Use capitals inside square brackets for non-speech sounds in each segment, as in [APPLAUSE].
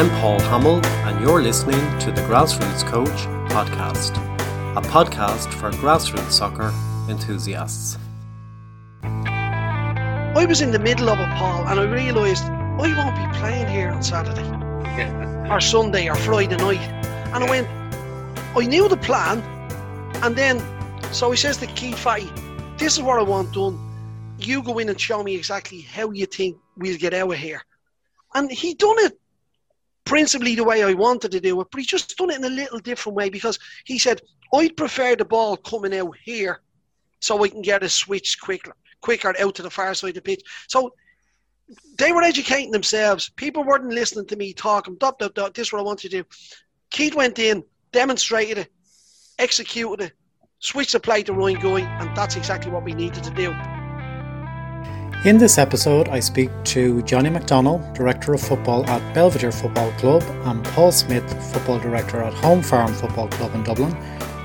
I'm Paul Hamill, and you're listening to the Grassroots Coach podcast, a podcast for grassroots soccer enthusiasts. I was in the middle of it, Paul, and I realised I won't be playing here on Saturday [LAUGHS] or Sunday or Friday night. And I went, I knew the plan, and then so he says to Keith Fahey, This is what I want done. You go in and show me exactly how you think we'll get out of here. And he done it principally the way I wanted to do it, but he just done it in a little different way because he said, I'd prefer the ball coming out here so we can get a switch quicker, quicker out to the far side of the pitch. So they were educating themselves. People weren't listening to me talking, dot, dot, dot, this is what I want to do. Keith went in, demonstrated it, executed it, switched the play to Ryan Guy, and that's exactly what we needed to do. In this episode, I speak to Johnny McDonnell, Director of Football at Belvedere Football Club, and Paul Smyth, Football Director at Home Farm Football Club in Dublin,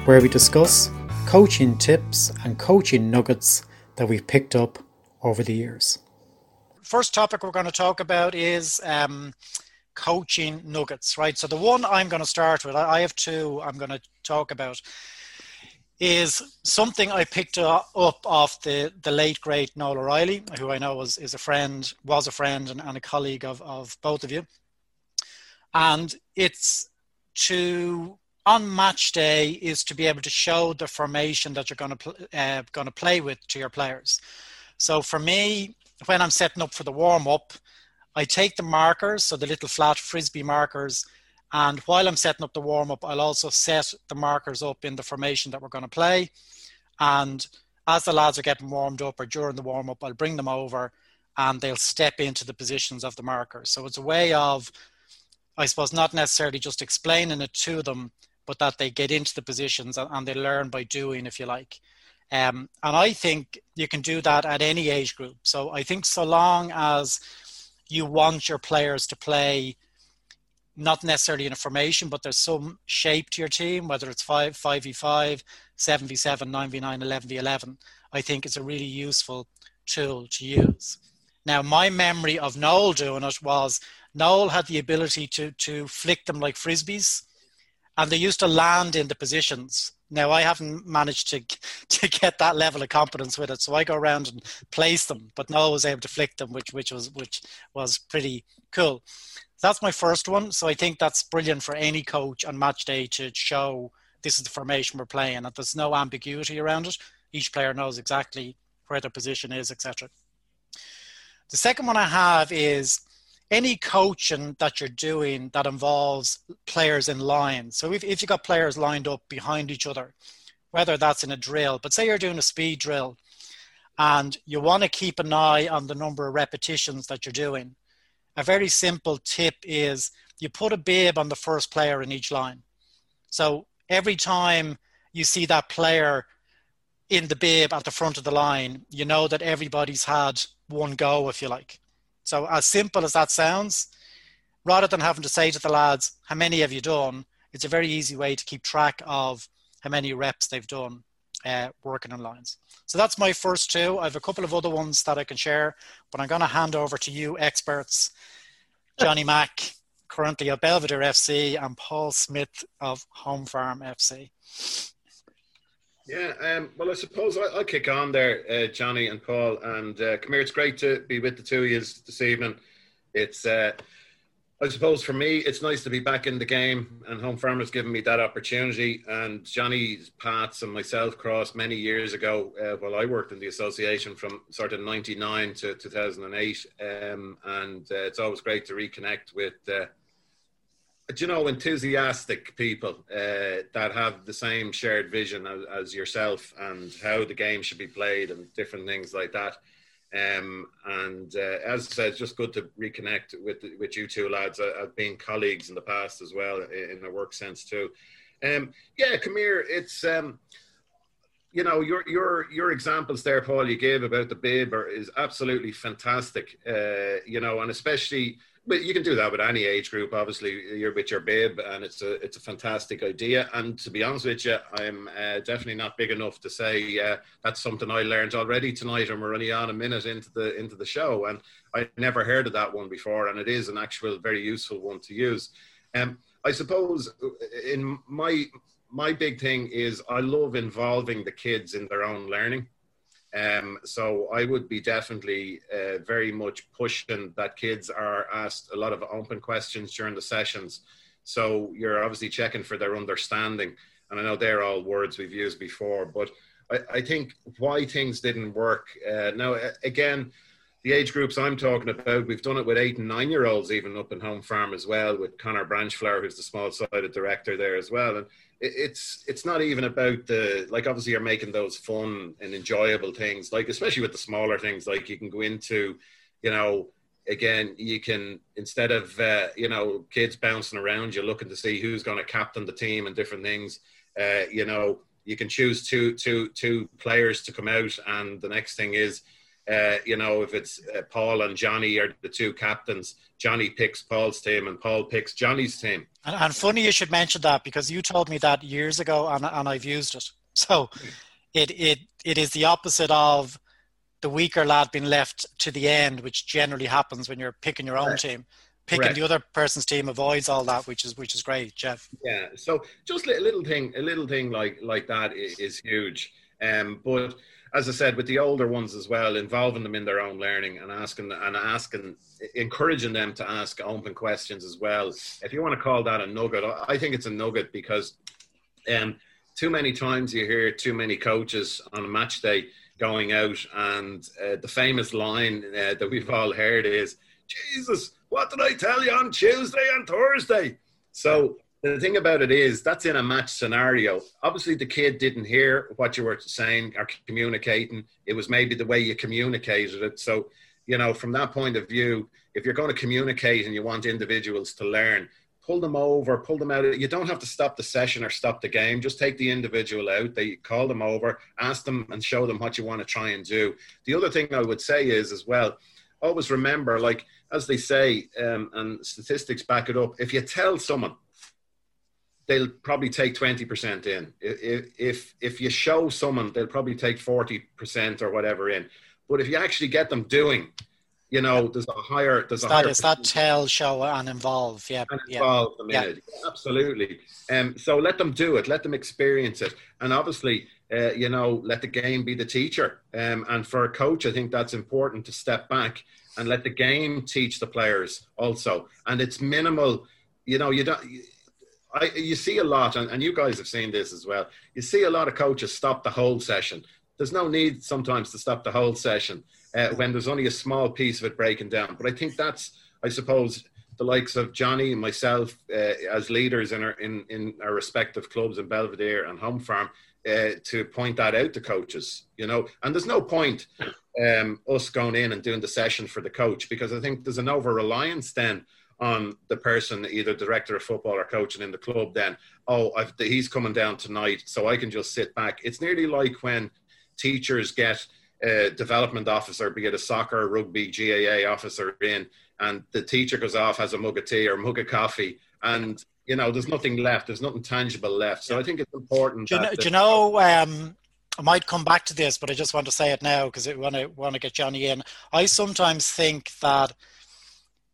where we discuss coaching tips and coaching nuggets that we've picked up over the years. First topic we're going to talk about is um, coaching nuggets, right? So the one I'm going to start with, I have two I'm going to talk about is something I picked up off the, the late great Noel O'Reilly, who I know was is a friend, was a friend and, and a colleague of, of both of you. And it's to on match day is to be able to show the formation that you're going to uh, going to play with to your players. So for me, when I'm setting up for the warm up, I take the markers, so the little flat frisbee markers, and while I'm setting up the warm up, I'll also set the markers up in the formation that we're going to play. And as the lads are getting warmed up or during the warm up, I'll bring them over and they'll step into the positions of the markers. So it's a way of, I suppose, not necessarily just explaining it to them, but that they get into the positions and they learn by doing, if you like. Um, and I think you can do that at any age group. So I think so long as you want your players to play not necessarily in a formation, but there's some shape to your team, whether it's 5, 5v5, 7v7, 9v9, 11v11, I think it's a really useful tool to use. Now, my memory of Noel doing it was Noel had the ability to, to flick them like frisbees, and they used to land in the positions. Now, I haven't managed to, [LAUGHS] to get that level of competence with it, so I go around and place them, but Noel was able to flick them, which, which, was, which was pretty cool that's my first one. So I think that's brilliant for any coach on match day to show this is the formation we're playing, and there's no ambiguity around it. Each player knows exactly where their position is, etc. The second one I have is any coaching that you're doing that involves players in line. So if, if you've got players lined up behind each other, whether that's in a drill, but say you're doing a speed drill and you want to keep an eye on the number of repetitions that you're doing a very simple tip is you put a bib on the first player in each line. So every time you see that player in the bib at the front of the line, you know that everybody's had one go, if you like. So as simple as that sounds, rather than having to say to the lads, how many have you done? It's a very easy way to keep track of how many reps they've done uh, working on lines. So that's my first two. I have a couple of other ones that I can share, but I'm going to hand over to you experts, Johnny [LAUGHS] Mack, currently at Belvedere FC, and Paul Smyth of Home Farm FC. Yeah, um, well, I suppose I'll, I'll kick on there, uh, Johnny and Paul. And uh, come here, it's great to be with the two of you this evening. It's uh, I suppose for me, it's nice to be back in the game, and Home Farmers given me that opportunity. And Johnny's paths and myself crossed many years ago uh, while I worked in the association from sort of '99 to 2008. Um, and uh, it's always great to reconnect with, uh, you know, enthusiastic people uh, that have the same shared vision as, as yourself and how the game should be played and different things like that. Um, and uh, as I said, it's just good to reconnect with with you two lads. I, have been colleagues in the past as well in a work sense too. Um, yeah, come here. It's um, you know your your your examples there, Paul. You gave about the bib is absolutely fantastic. Uh, you know, and especially but you can do that with any age group. Obviously, you're with your bib, and it's a it's a fantastic idea. And to be honest with you, I'm uh, definitely not big enough to say uh, that's something I learned already tonight, and we're only on a minute into the into the show, and I never heard of that one before, and it is an actual very useful one to use. Um, I suppose in my my big thing is I love involving the kids in their own learning. Um, so I would be definitely uh, very much pushing that kids are asked a lot of open questions during the sessions. So you're obviously checking for their understanding. And I know they're all words we've used before, but I, I think why things didn't work. Uh, now, again, the age groups I'm talking about, we've done it with eight and nine year olds, even up in home farm as well, with Connor Branchflower, who's the small sided director there as well. And it's it's not even about the like obviously you're making those fun and enjoyable things like especially with the smaller things like you can go into you know again you can instead of uh, you know kids bouncing around you're looking to see who's going to captain the team and different things. Uh, you know you can choose two two two players to come out and the next thing is uh, you know, if it's uh, Paul and Johnny are the two captains, Johnny picks Paul's team and Paul picks Johnny's team. And, and funny you should mention that because you told me that years ago and, and I've used it. So it, it, it is the opposite of the weaker lad being left to the end, which generally happens when you're picking your own team. Picking Correct. the other person's team avoids all that, which is which is great, Jeff. Yeah. So just a little thing, a little thing like like that is, is huge. Um, but as I said, with the older ones as well, involving them in their own learning and asking and asking, encouraging them to ask open questions as well. If you want to call that a nugget, I think it's a nugget because um, too many times you hear too many coaches on a match day going out, and uh, the famous line uh, that we've all heard is, "Jesus, what did I tell you on Tuesday and Thursday?" So the thing about it is that's in a match scenario. Obviously, the kid didn't hear what you were saying or communicating. It was maybe the way you communicated it. So, you know, from that point of view, if you're going to communicate and you want individuals to learn, pull them over, pull them out. You don't have to stop the session or stop the game. Just take the individual out. They call them over, ask them, and show them what you want to try and do. The other thing I would say is as well, always remember, like as they say, um, and statistics back it up. If you tell someone they'll probably take 20% in. If, if, if you show someone, they'll probably take 40% or whatever in. But if you actually get them doing, you know, there's a higher, there's a that, higher. That tell, show, and involve? Yeah. And involve yeah. them in yeah. it. Absolutely. Um, so let them do it. Let them experience it. And obviously, uh, you know, let the game be the teacher. Um, and for a coach, I think that's important to step back and let the game teach the players also. And it's minimal. You know, you don't I, you see a lot, and, and you guys have seen this as well. You see a lot of coaches stop the whole session. There's no need sometimes to stop the whole session uh, when there's only a small piece of it breaking down. But I think that's, I suppose, the likes of Johnny and myself uh, as leaders in our in, in our respective clubs in Belvedere and Home Farm uh, to point that out to coaches. You know, and there's no point um, us going in and doing the session for the coach because I think there's an over reliance then on the person, either director of football or coaching in the club, then, oh, I've, he's coming down tonight, so I can just sit back. It's nearly like when teachers get a development officer, be it a soccer, rugby, GAA officer in, and the teacher goes off, has a mug of tea or a mug of coffee, and you know, there's nothing left. There's nothing tangible left. So I think it's important. Do you know? Do you know um, I might come back to this, but I just want to say it now because I want to want to get Johnny in. I sometimes think that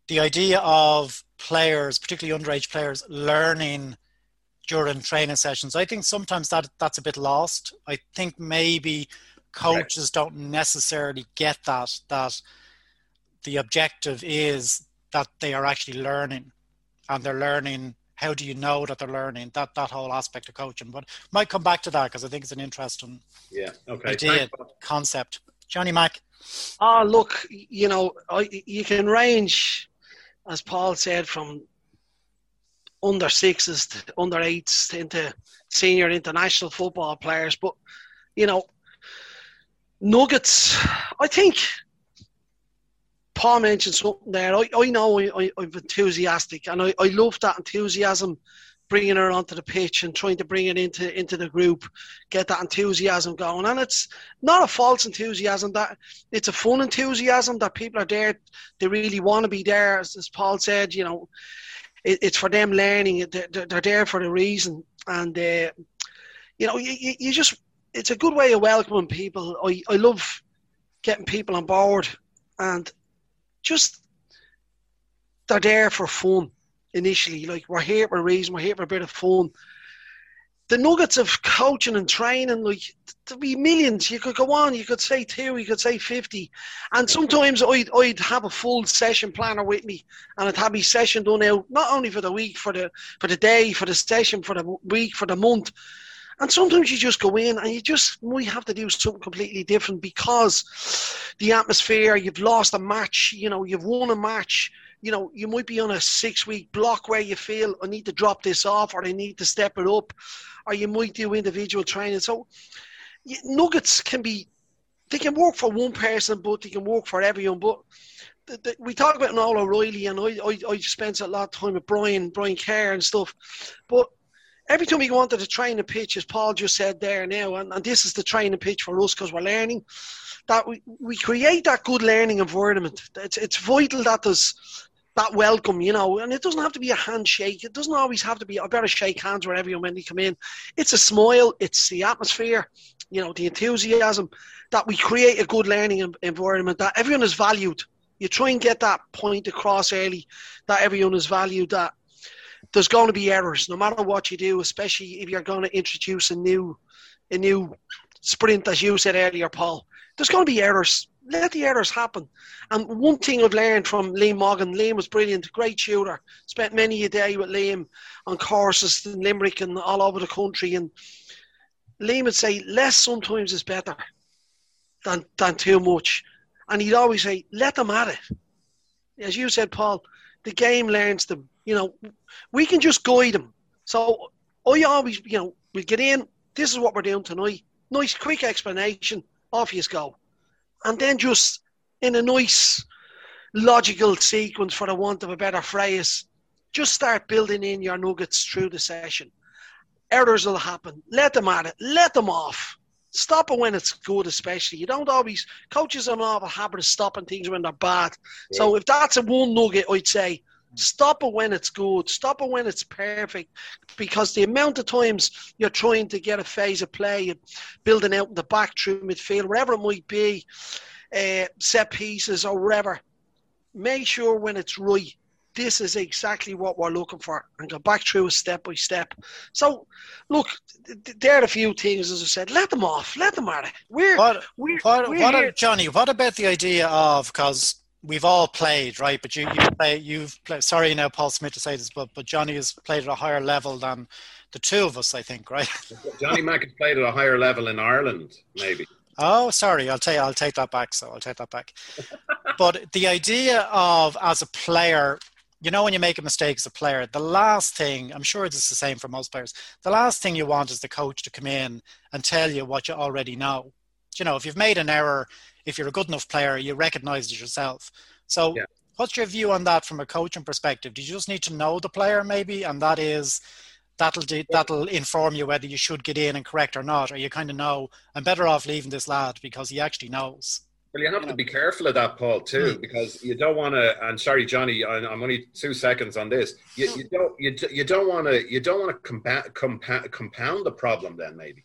the idea of players, particularly underage players, learning during training sessions, I think sometimes that that's a bit lost. I think maybe coaches don't necessarily get that that the objective is that they are actually learning and they're learning how do you know that they're learning? That that whole aspect of coaching. But might come back to that because i think it's an interesting yeah okay. idea concept. Johnny mack ah look you know I, you can range as Paul said, from under sixes to under eights into senior international football players. But, you know, Nuggets, I think Paul mentioned something there. I, I know I, am enthusiastic and I, I love that enthusiasm bringing her onto the pitch and trying to bring it into into the group, get that enthusiasm going. And it's not a false enthusiasm; that it's a fun enthusiasm that people are there. They really want to be there, as, as Paul said. You know, it, it's for them learning. They're, they're there for a reason, and uh, you know, you, you just it's a good way of welcoming people. I I love getting people on board, and just they're there for fun initially. Like we're here for a reason, we're here for a bit of fun. The nuggets of coaching and training, like there'd be millions. You could go on, you could say two, you could say fifty. And sometimes I'd I'd have a full session planner with me and I'd have my session done out not only for the week, for the for the day, for the session, for the week, for the month. And sometimes you just go in and you just might have to do something completely different because the atmosphere, you've lost a match, you know, you've won a match, you know, you might be on a six week block where you feel I need to drop this off or I need to step it up, or you might do individual training. So nuggets can be, they can work for one person, but they can work for everyone. But the, the, we talk about Noel O'Reilly, and I, I, I spent a lot of time with Brian, Brian Kerr and stuff. But every time we go onto the training pitch, as Paul just said there now, and, and this is the training pitch for us because we're learning, that we, we create that good learning environment. It's, it's vital that there's that welcome, you know, and it doesn't have to be a handshake. It doesn't always have to be, I better shake hands wherever you when you come in. It's a smile, it's the atmosphere, you know, the enthusiasm that we create a good learning environment that everyone is valued. You try and get that point across early that everyone is valued, that there's going to be errors no matter what you do, especially if you're going to introduce a new, a new sprint, as you said earlier, Paul. There's going to be errors let the errors happen. And one thing I've learned from Liam Morgan, Liam was brilliant, great shooter. Spent many a day with Liam on courses in Limerick and all over the country. And Liam would say, less sometimes is better than, than too much. And he'd always say, let them at it. As you said, Paul, the game learns them. You know, we can just guide them. So I always, you know, we get in, this is what we're doing tonight. Nice, quick explanation. Off you go and then just in a nice logical sequence, for the want of a better phrase, just start building in your nuggets through the session. Errors will happen. Let them at it. Let them off. Stop it when it's good, especially. You don't always coaches don't have a habit of stopping things when they're bad. Yeah. So if that's a one nugget, I'd say stop it when it's good. Stop it when it's perfect. Because the amount of times you're trying to get a phase of play, building out in the back through midfield, wherever it might be, uh, set pieces or whatever, make sure when it's right this is exactly what we're looking for and go back through it step by step. So, look, there are a few things, as I said, let them off, let them at it. We're, what, we're, what, we're what Johnny, what about the idea of, because we've all played, right? But you, you play, you've played, sorry now, Paul Smyth to say this, but, but Johnny has played at a higher level than the two of us, I think, right? [LAUGHS] Johnny Mack has played at a higher level in Ireland, maybe. Oh, sorry. I'll take I'll take that back. So I'll take that back. [LAUGHS] but the idea of as a player, you know, when you make a mistake as a player, the last thing I'm sure it's the same for most players. The last thing you want is the coach to come in and tell you what you already know. You know, if you've made an error, if you're a good enough player, you recognize it yourself. So, yeah. what's your view on that from a coaching perspective? Do you just need to know the player, maybe, and that is that'll do, that'll inform you whether you should get in and correct or not, or you kind of know I'm better off leaving this lad because he actually knows. Well, you have you to know. be careful of that, Paul, too, mm. because you don't want to. And sorry, Johnny, I'm only two seconds on this. You, you don't you, you don't want to you don't want to compound, compound compound the problem then maybe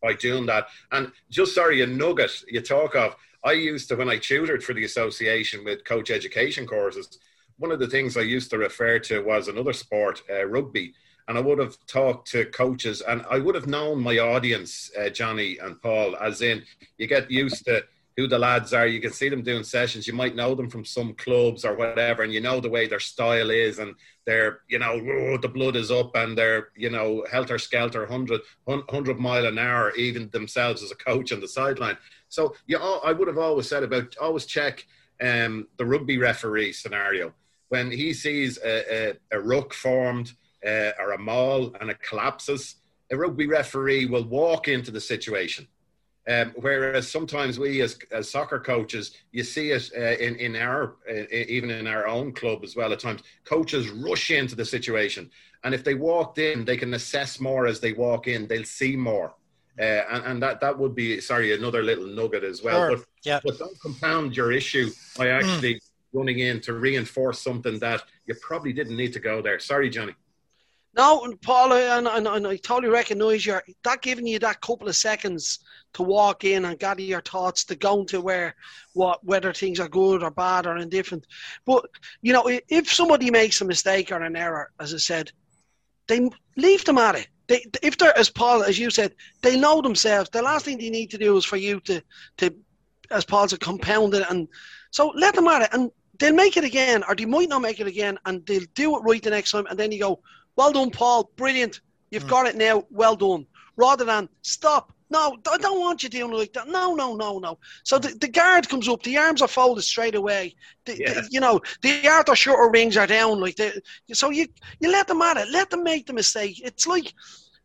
by doing that. And just sorry, a nugget you talk of. I used to when I tutored for the association with coach education courses. One of the things I used to refer to was another sport, uh, rugby and I would have talked to coaches, and I would have known my audience, uh, Johnny and Paul, as in you get used to who the lads are. You can see them doing sessions. You might know them from some clubs or whatever, and you know the way their style is, and they're, you know, the blood is up, and they're, you know, helter skelter, 100, 100 mile an hour, even themselves as a coach on the sideline. So, know, I would have always said about always check um, the rugby referee scenario when he sees a, a, a ruck formed uh, or a maul and it collapses, a rugby referee will walk into the situation. Um, whereas sometimes we, as, as soccer coaches, you see it uh, in in our uh, even in our own club as well. At times, coaches rush into the situation, And if they walked in, they can assess more as they walk in. They'll see more. Uh, and, and that, that would be, sorry, another little nugget as well. Sure. But, yeah. but don't compound your issue by Hmm. actually mm. running in to reinforce something that you probably didn't need to go there. Sorry, Johnny. No, Paul, and, and, and I totally recognise you that giving you that couple of seconds to walk in and gather your thoughts to go into where what whether things are good or bad or indifferent. But you know, if somebody makes a mistake or an error, as I said, they leave them at it. They, if they're as Paul as you said, they know themselves. The last thing they need to do is for you to to, as Paul said, compound it and so let them at it and they'll make it again or they might not make it again and they'll do it right the next time and then you go well done, Paul. Brilliant. You've mm. got it now. Well done. Rather than stop. No, I don't want you doing like that. No, no, no, no. So the, the guard comes up. The arms are folded straight away. The, yeah. the, you know, the outer shorter rings are down. Like the, so you you let them at it. Let them make the mistake. It's like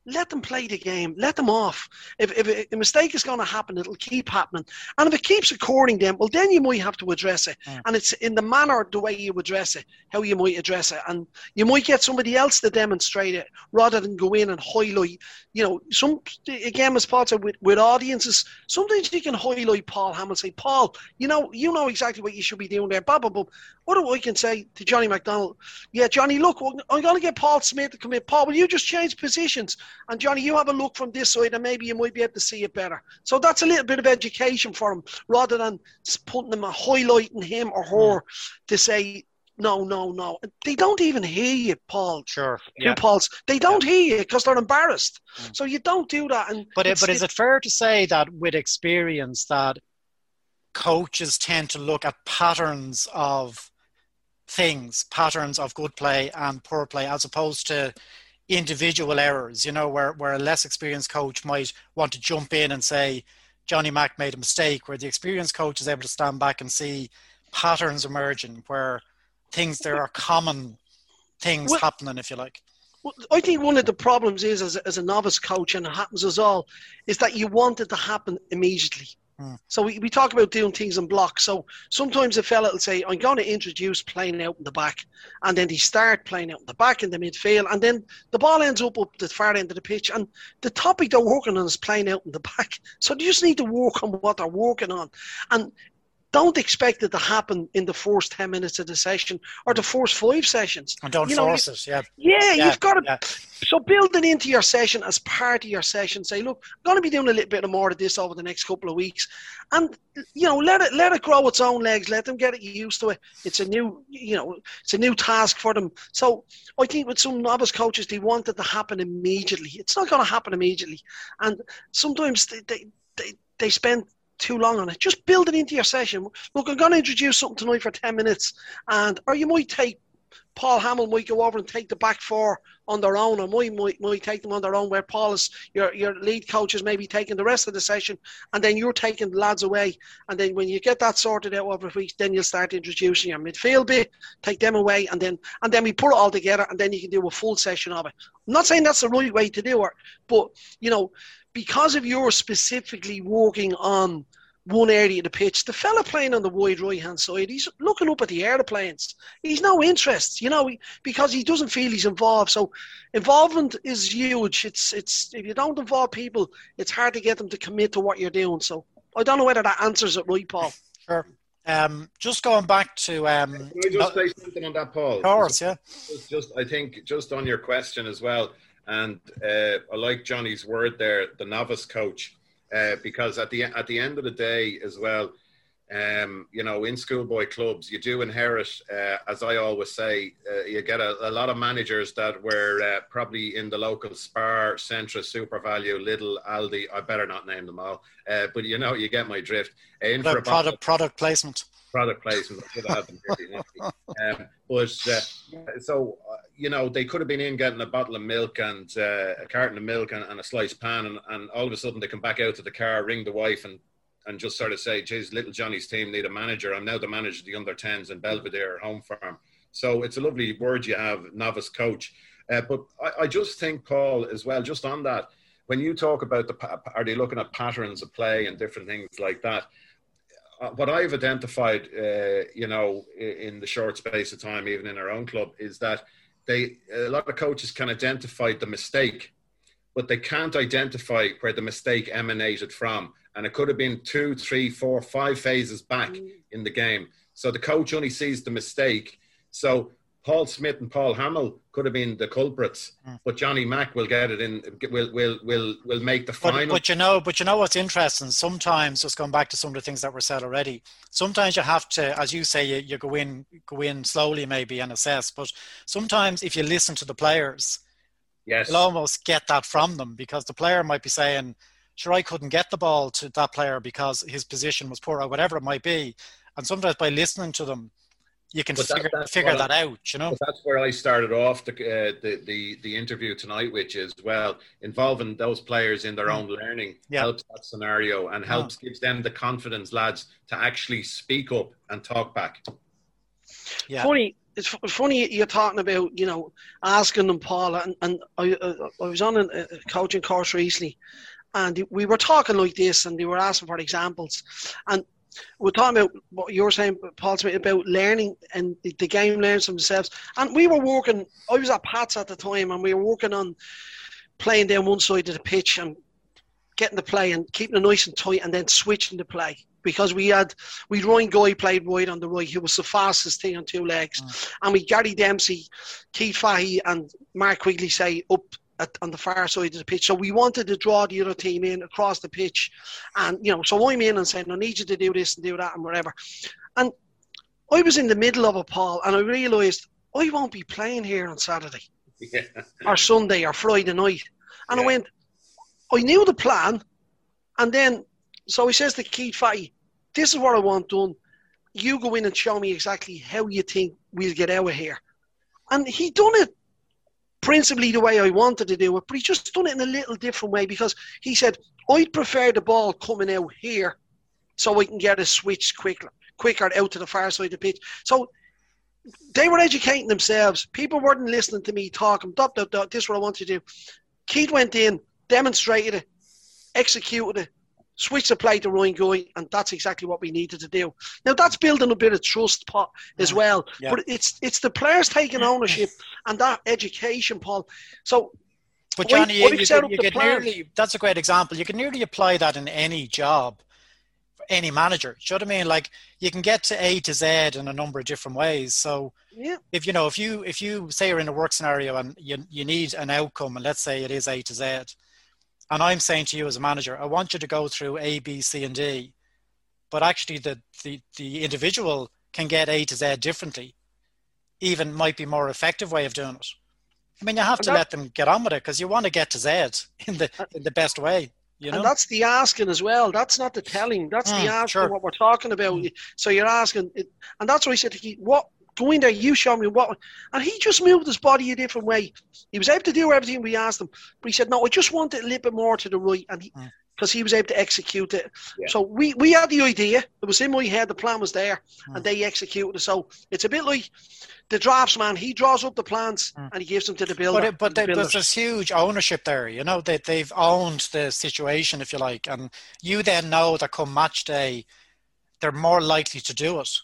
let them play the game. Let them off. If, if a mistake is going to happen, it'll keep happening. And if it keeps occurring, then well, then you might have to address it. Mm. And it's in the manner, the way you address it, how you might address it, and you might get somebody else to demonstrate it rather than go in and highlight. You know, some again, as Paul said, with, with audiences, sometimes you can highlight Paul Hamill, say, Paul, you know, you know exactly what you should be doing there. Blah blah blah. What do I can say to Johnny McDonnell? Yeah, Johnny, look, I'm going to get Paul Smyth to come in. Paul, will you just change positions? And Johnny, you have a look from this side, and maybe you might be able to see it better. So that's a little bit of education for him, rather than putting them a highlighting him or her to say. No, no, no. They don't even hear you, Paul. Sure. Yeah. Paul's. They don't yeah. hear you because they're embarrassed. Mm. So you don't do that. And but but is it fair to say that with experience that coaches tend to look at patterns of things, patterns of good play and poor play, as opposed to individual errors, you know, where, where a less experienced coach might want to jump in and say, Johnny Mack made a mistake, where the experienced coach is able to stand back and see patterns emerging, where things there are common things well, happening, if you like. Well, I think one of the problems is, as, as a novice coach, and it happens as all, is that you want it to happen immediately. Hmm. So we, we talk about doing things in blocks. So sometimes a fella will say, I'm going to introduce playing out in the back. And then they start playing out in the back in the midfield. And then the ball ends up up the far end of the pitch. And the topic they're working on is playing out in the [LAUGHS] back. So they just need to work on what they're working on. And don't expect it to happen in the first 10 minutes of the session or the first five sessions. And don't you force it, yeah. yeah. Yeah, you've got to. Yeah. So build it into your session as part of your session. Say, look, I'm going to be doing a little bit more of this over the next couple of weeks. And, you know, let it let it grow its own legs. Let them get it used to it. It's a new, you know, it's a new task for them. So I think with some novice coaches, they want it to happen immediately. It's not going to happen immediately. And sometimes they, they, they, they spend too long on it. Just build it into your session. Look, I'm going to introduce something tonight for 10 minutes, and or you might take Paul Hamill might go over and take the back four on their own, or might, might, might take them on their own, where Paul is your, your lead coach is maybe taking the rest of the session, and then you're taking the lads away. And then when you get that sorted out over a week, then you'll start introducing your midfield bit, take them away, and then and then we put it all together, and then you can do a full session of it. I'm not saying that's the right way to do it, but you know, because of you're specifically working on one area of the pitch, the fella playing on the wide right hand side, he's looking up at the aeroplanes. He's no interest, you know, because he doesn't feel he's involved. So involvement is huge. It's it's if you don't involve people, it's hard to get them to commit to what you're doing. So I don't know whether that answers it right, Paul. Sure. Um, just going back to um, can I just say something on that, Paul? Of course, yeah. Just, just I think just on your question as well. And uh, I like Johnny's word there, the novice coach, uh, because at the at the end of the day as well, um, you know, in schoolboy clubs, you do inherit, uh, as I always say, uh, you get a, a, lot of managers that were uh, probably in the local Spar, Centra, SuperValu, Lidl, Aldi. I better not name them all, uh, but you know, you get my drift. In for product product placement product placement. I should have um, but uh, so uh, you know they could have been in getting a bottle of milk and uh, a carton of milk and, and a sliced pan, and, and, all of a sudden they come back out to the car, ring the wife, and and just sort of say, "Geez, little Johnny's team need a manager. I'm now the manager of the under 10s in Belvedere Home Farm." So it's a lovely word you have, novice coach. Uh, but I, I just think, Paul, as well, just on that, when you talk about the, are they looking at patterns of play and different things like that? Uh, what I've identified, uh, you know, in the short space of time, even in our own club, is that they a lot of coaches can identify the mistake, but they can't identify where the mistake emanated from. And it could have been two, three, four, five phases back mm. in the game. So the coach only sees the mistake. So Paul Smyth and Paul Hamill could have been the culprits, mm. but Johnny Mack will get it in. Will will will will make the final. But, but, you know, but you know what's interesting? Sometimes, just going back to some of the things that were said already. Sometimes you have to, as you say, you, you go in go in slowly maybe and assess. But sometimes, if you listen to the players, yes, you'll almost get that from them because the player might be saying, "Sure, I couldn't get the ball to that player because his position was poor or whatever it might be." And sometimes by listening to them you can but figure, that, figure that out, you know. That's where I started off the, uh, the, the the interview tonight, which is well involving those players in their mm. own learning yeah. helps that scenario and helps gives them the confidence, lads, to actually speak up and talk back. Yeah. Funny, it's funny you're talking about you know asking them, Paul, and, and I, uh, I was on a coaching course recently, and we were talking like this, and they were asking for examples, and we're talking about what you were saying, Paul Smyth, about learning and the, the game learns themselves. And we were working, I was at Pats at the time, and we were working on playing down one side of the pitch and getting the play and keeping it nice and tight and then switching the play. Because we had, we Ryan Guy played wide on the right, he was the fastest thing on two legs. Mm. And we Gary Dempsey, Keith Fahey, and Mark Quigley say up at, on the far side of the pitch. So we wanted to draw the other team in across the pitch. And, you know, so I'm in and saying, I need you to do this and do that and whatever. And I was in the middle of a Paul, and I realised I won't be playing here on Saturday [LAUGHS] yeah. or Sunday or Friday night. And yeah. I went, I knew the plan. And then, so he says to Keith Fahey, this is what I want done. You go in and show me exactly how you think we'll get out of here. And he done it principally the way I wanted to do it, but he's just done it in a little different way because he said, I'd prefer the ball coming out here so I can get a switch quicker, quicker out to the far side of the pitch. So they were educating themselves. People weren't listening to me talking, dot, dot, dot, this is what I want to do. Keith went in, demonstrated it, executed it, switch the play to Ryan Guy, and that's exactly what we needed to do. Now that's building a bit of trust, pot as well. Yeah. But it's it's the players taking ownership and that education, Paul. So. But Johnny, you, you, you can nearly, that's a great example. You can nearly apply that in any job, any manager. Do you know what I mean? Like you can get to A to Z in a number of different ways. So yeah. if you know, if you if you say you're in a work scenario and you you need an outcome, and let's say it is A to Z, and I'm saying to you as a manager, I want you to go through A, B, C, and D, but actually the, the, the individual can get A to Z differently, even might be more effective way of doing it. I mean, you have to let them get on with it because you want to get to Z in the in the best way. You know? And that's the asking as well. That's not the telling. That's mm, the asking sure. what we're talking about. Mm. So you're asking, and that's why I said to you, what go in there, you show me what. And he just moved his body a different way. He was able to do everything we asked him, but he said, no, I just want it a little bit more to the right. And he, because he was able to execute it. Yeah. So we, we had the idea. It was in my head. The plan was there, mm. and they executed it. So it's a bit like the draftsman. He draws up the plans mm. and he gives them to the builder. But, it, but the there's this huge ownership there. You know, they they've owned the situation, if you like, and you then know that come match day, they're more likely to do it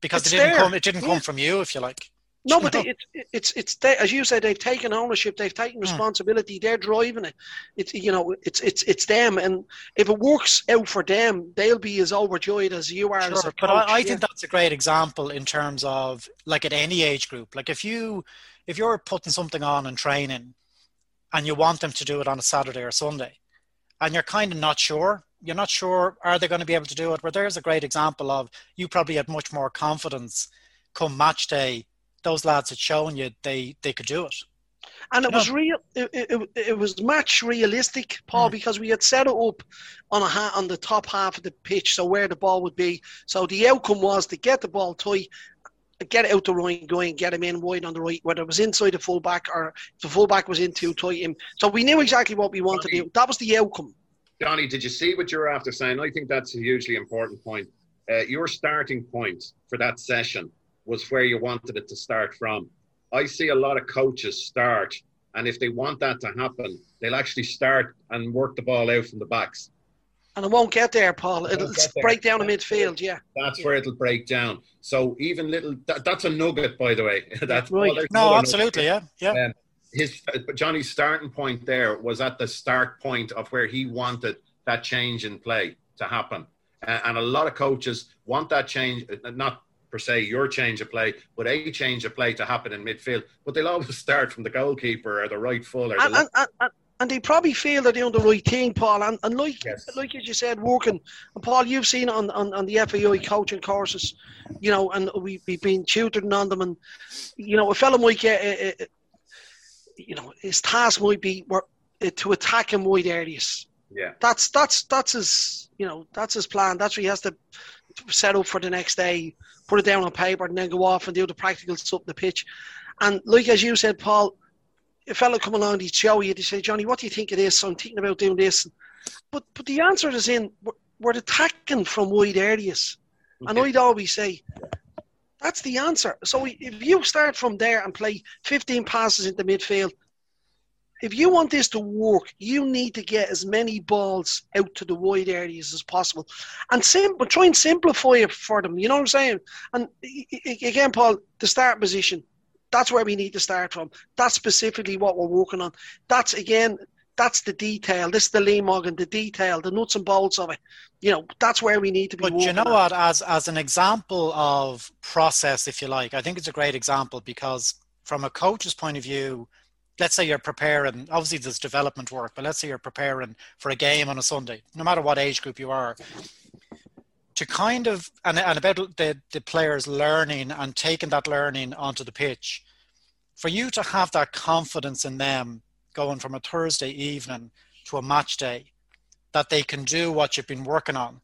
because it didn't there. come. It didn't yeah. come from you, if you like. No, [LAUGHS] but it's it's it's they, as you said, they've taken ownership, they've taken hmm. responsibility, they're driving it. It's you know, it's it's it's them, and if it works out for them, they'll be as overjoyed as you are. Sure, but I, I think that's a great example in terms of like at any age group. Like if you if you're putting something on and training, and you want them to do it on a Saturday or Sunday, and you're kind of not sure, you're not sure are they going to be able to do it. Where there's a great example of you probably had much more confidence come match day. Those lads had shown you they they could do it. And it was real. It, it, it, was match realistic, Paul, mm. because we had set it up on a ha- on the top half of the pitch, so where the ball would be. So the outcome was to get the ball tight, get out the right, go and get him in wide on the right, whether it was inside the fullback or the fullback was in too tight. Him. So we knew exactly what we wanted to do. That was the outcome. Johnny, did you see what you're after saying? I think that's a hugely important point. Uh, your starting point for that session was where you wanted it to start from. I see a lot of coaches start, and if they want that to happen, they'll actually start and work the ball out from the backs. And it won't get there, Paul. It'll break down in midfield, yeah. That's where it'll break down. So even little, that, that's a nugget, by the way. [LAUGHS] that's right. no, absolutely, nugget. yeah, yeah. Um, his Johnny's starting point there was at the start point of where he wanted that change in play to happen, and a lot of coaches want that change, not per se your change of play, but a change of play to happen in midfield. But they'll always [LAUGHS] start from the goalkeeper or the right full or and, the and, and, and they probably feel they're doing the right thing, Paul. And, and like yes. like as you said, working. And Paul, you've seen on, on, on the FAI coaching courses, you know, and we, we've been tutoring on them. And, you know, a fellow might get, you know, his task might be uh, to attack him wide areas. Yeah. That's, that's, that's his, you know, that's his plan. That's what he has to set up for the next day, put it down on paper, and then go off and do the practical stuff the pitch. And like as you said, Paul, a fellow come along, he'd show you, he'd say, Johnny, what do you think of this? So I'm thinking about doing this. But but the answer is in, we're, we're attacking from wide areas. Okay. And I'd always say, that's the answer. So if you start from there and play 15 passes into midfield, if you want this to work, you need to get as many balls out to the wide areas as possible, and sim- but try and simplify it for them. You know what I'm saying? And again, Paul, the start position. That's where we need to start from. That's specifically what we're working on. That's again, that's the detail. This is the Lee Morgan, the detail, the nuts and bolts of it. You know, that's where we need to be. But you know on. what? As as an example of process, if you like, I think it's a great example because from a coach's point of view, let's say you're preparing. Obviously, there's development work, but let's say you're preparing for a game on a Sunday, no matter what age group you are to kind of and, and about the, the players learning and taking that learning onto the pitch for you to have that confidence in them going from a thursday evening to a match day that they can do what you've been working on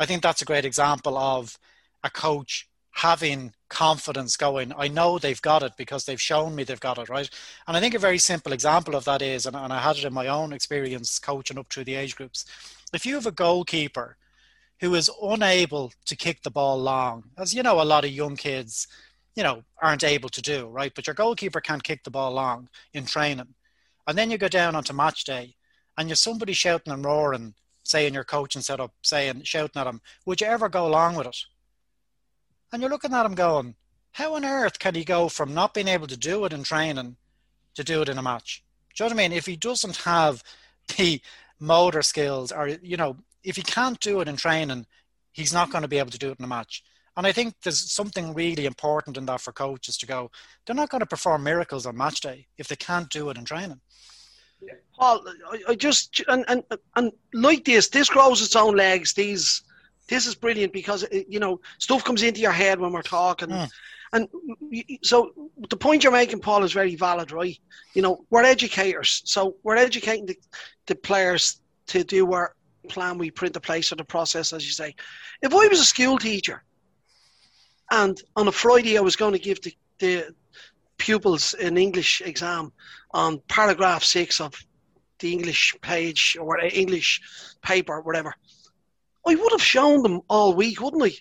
i think that's a great example of a coach having confidence going i know they've got it because they've shown me they've got it right and i think a very simple example of that is and, and i had it in my own experience coaching up through the age groups if you have a goalkeeper who is unable to kick the ball long, as you know, a lot of young kids, you know, aren't able to do, right? But your goalkeeper can't kick the ball long in training. And then you go down onto match day and you're somebody shouting and roaring, saying your coach coaching setup, saying, shouting at him, would you ever go along with it? And you're looking at him going, how on earth can he go from not being able to do it in training to do it in a match? Do you know what I mean? If he doesn't have [LAUGHS] the motor skills or, you know, if he can't do it in training, he's not going to be able to do it in a match. And I think there's something really important in that for coaches to go, they're not going to perform miracles on match day if they can't do it in training. Yeah. Paul, I, I just and, and and like this, this grows its own legs. These, this is brilliant because you know stuff comes into your head when we're talking, mm. and so the point you're making, Paul, is very valid, right? You know, we're educators, so we're educating the, the players to do our plan we print the place or the process, as you say. If I was a school teacher and on a Friday I was going to give the, the pupils an English exam on paragraph six of the English page or English paper, or whatever, I would have shown them all week, wouldn't I?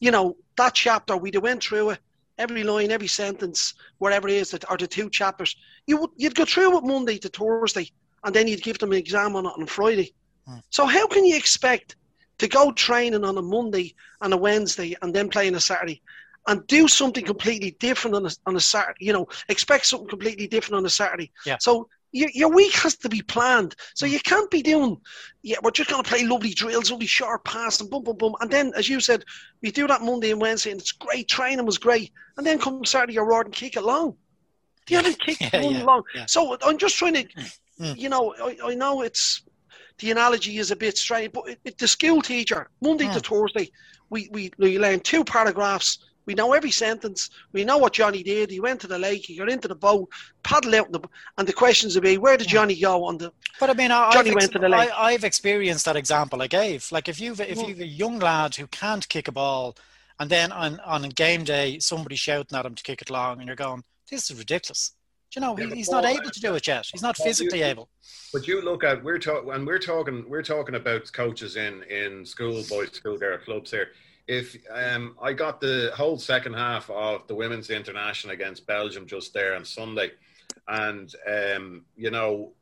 You know, that chapter, we'd have went through it, every line, every sentence, whatever it is, that are the two chapters. You would, you'd go through it Monday to Thursday, and then you'd give them an exam on it on Friday. Hmm. So how can you expect to go training on a Monday and a Wednesday and then play on a Saturday and do something completely different on a, on a Saturday? You know, expect something completely different on a Saturday. Yeah. So your, your week has to be planned. So you can't be doing, yeah, we're just going to play lovely drills, lovely short pass and boom, boom, boom. And then, as you said, we do that Monday and Wednesday and it's great. Training was great. And then come Saturday, you're roaring, kick it long. The other kick [LAUGHS] yeah, yeah, long. Yeah. So I'm just trying to, mm. you know, I, I know it's the analogy is a bit strange, but it, it, the school teacher, Monday to hmm. Thursday, we, we, we learn two paragraphs. We know every sentence. We know what Johnny did. He went to the lake. He got into the boat, paddled out, the, and the questions would be, where did hmm. Johnny go on the? But I mean, Johnny I've went to the lake. I, have experienced that example I gave. Like if you've if you've a young lad who can't kick a ball, and then on on a game day somebody shouting at him to kick it long, and you're going, this is ridiculous you know, yeah, he's not able to do it yet. He's not physically you, able. But you look at we're talking when we're talking we're talking about coaches in in school boys school girl clubs here. If um, I got the whole second half of the women's international against Belgium just there on Sunday, and um, you know,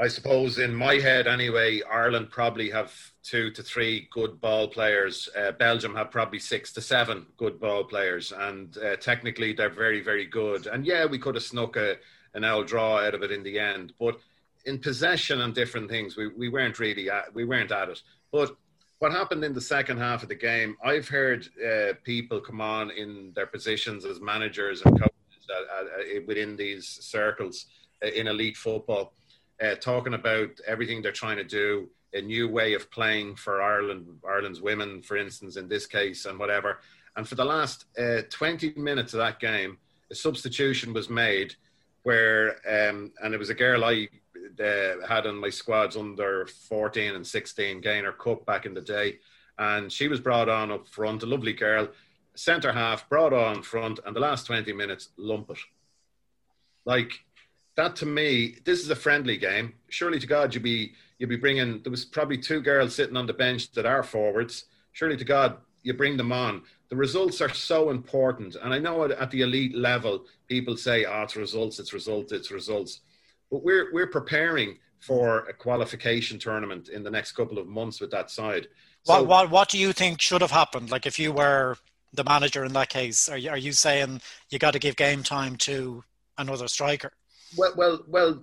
I suppose in my head anyway, Ireland probably have two to three good ball players. Uh, Belgium have probably six to seven good ball players, and uh, technically they're very, very good. And yeah, we could have snuck a, an old draw out of it in the end, but in possession and different things, we, we weren't really at, we weren't at it. But what happened in the second half of the game, I've heard uh, people come on in their positions as managers and coaches within these circles uh, in elite football, uh, talking about everything they're trying to do, a new way of playing for Ireland, Ireland's women, for instance, in this case, and whatever. And for the last uh, 20 minutes of that game, a substitution was made where, um, and it was a girl I uh, had in my squads under 14 and 16, Gainer Cook back in the day. And she was brought on up front, a lovely girl, centre half, brought on front, and the last 20 minutes, lump it. Like, that to me, this is a friendly game. Surely to God, you'd be you'd be bringing. There was probably two girls sitting on the bench that are forwards. Surely to God, you bring them on. The results are so important, and I know at the elite level, people say, "Oh, it's results, it's results, it's results." But we're we're preparing for a qualification tournament in the next couple of months with that side. So, what, what what do you think should have happened? Like if you were the manager in that case, are you, are you saying you got to give game time to another striker? Well, well, well,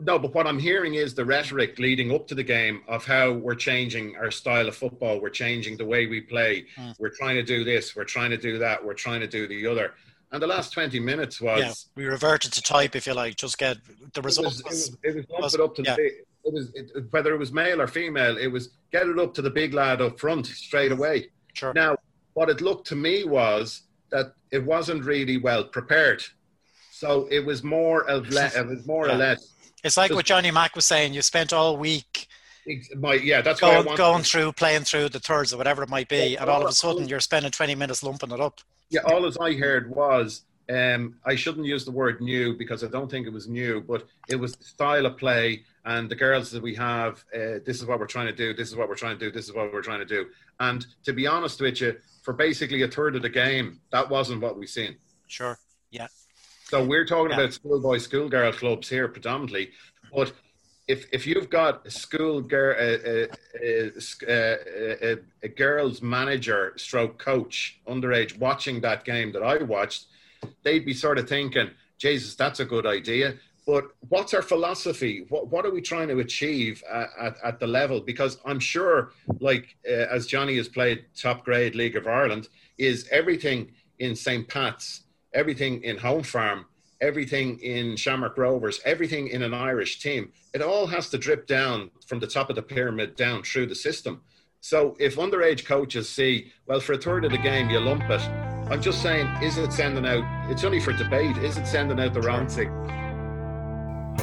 no. But what I'm hearing is the rhetoric leading up to the game of how we're changing our style of football. We're changing the way we play. Mm. We're trying to do this. We're trying to do that. We're trying to do the other. And the last 20 minutes was. Yeah, we reverted to type, if you like, just get the results. It was, it was, it was, up to yeah. the, it was it, whether it was male or female, it was get it up to the big lad up front straight away. Sure. Now, what it looked to me was that it wasn't really well prepared. So it was more of le- it was more yeah. or less. It's like what Johnny Mack was saying. You spent all week. My, yeah, that's going, going through, playing through the thirds or whatever it might be, yeah, and all, all of a sudden you're spending 20 minutes lumping it up. Yeah, all as I heard was um, I shouldn't use the word new because I don't think it was new, but it was the style of play and the girls that we have. Uh, this is what we're trying to do. This is what we're trying to do. This is what we're trying to do. And to be honest with you, for basically a third of the game, that wasn't what we seen. Sure. Yeah. So we're talking yeah. about schoolboy, schoolgirl clubs here predominantly, but if if you've got a school girl, a, a, a, a, girl's manager, stroke coach, underage, watching that game that I watched, they'd be sort of thinking, Jesus, that's a good idea. But what's our philosophy? What, what are we trying to achieve at, at, at the level? Because I'm sure, like uh, as Johnny has played top grade League of Ireland, is everything in St. Pat's, everything in Home Farm, everything in Shamrock Rovers, everything in an Irish team, it all has to drip down from the top of the pyramid down through the system. So if underage coaches see, well, for a third of the game, you lump it, I'm just saying, is it sending out, it's only for debate, is it sending out the wrong thing?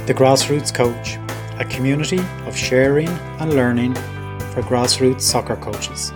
The Grassroots Coach, a community of sharing and learning for grassroots soccer coaches.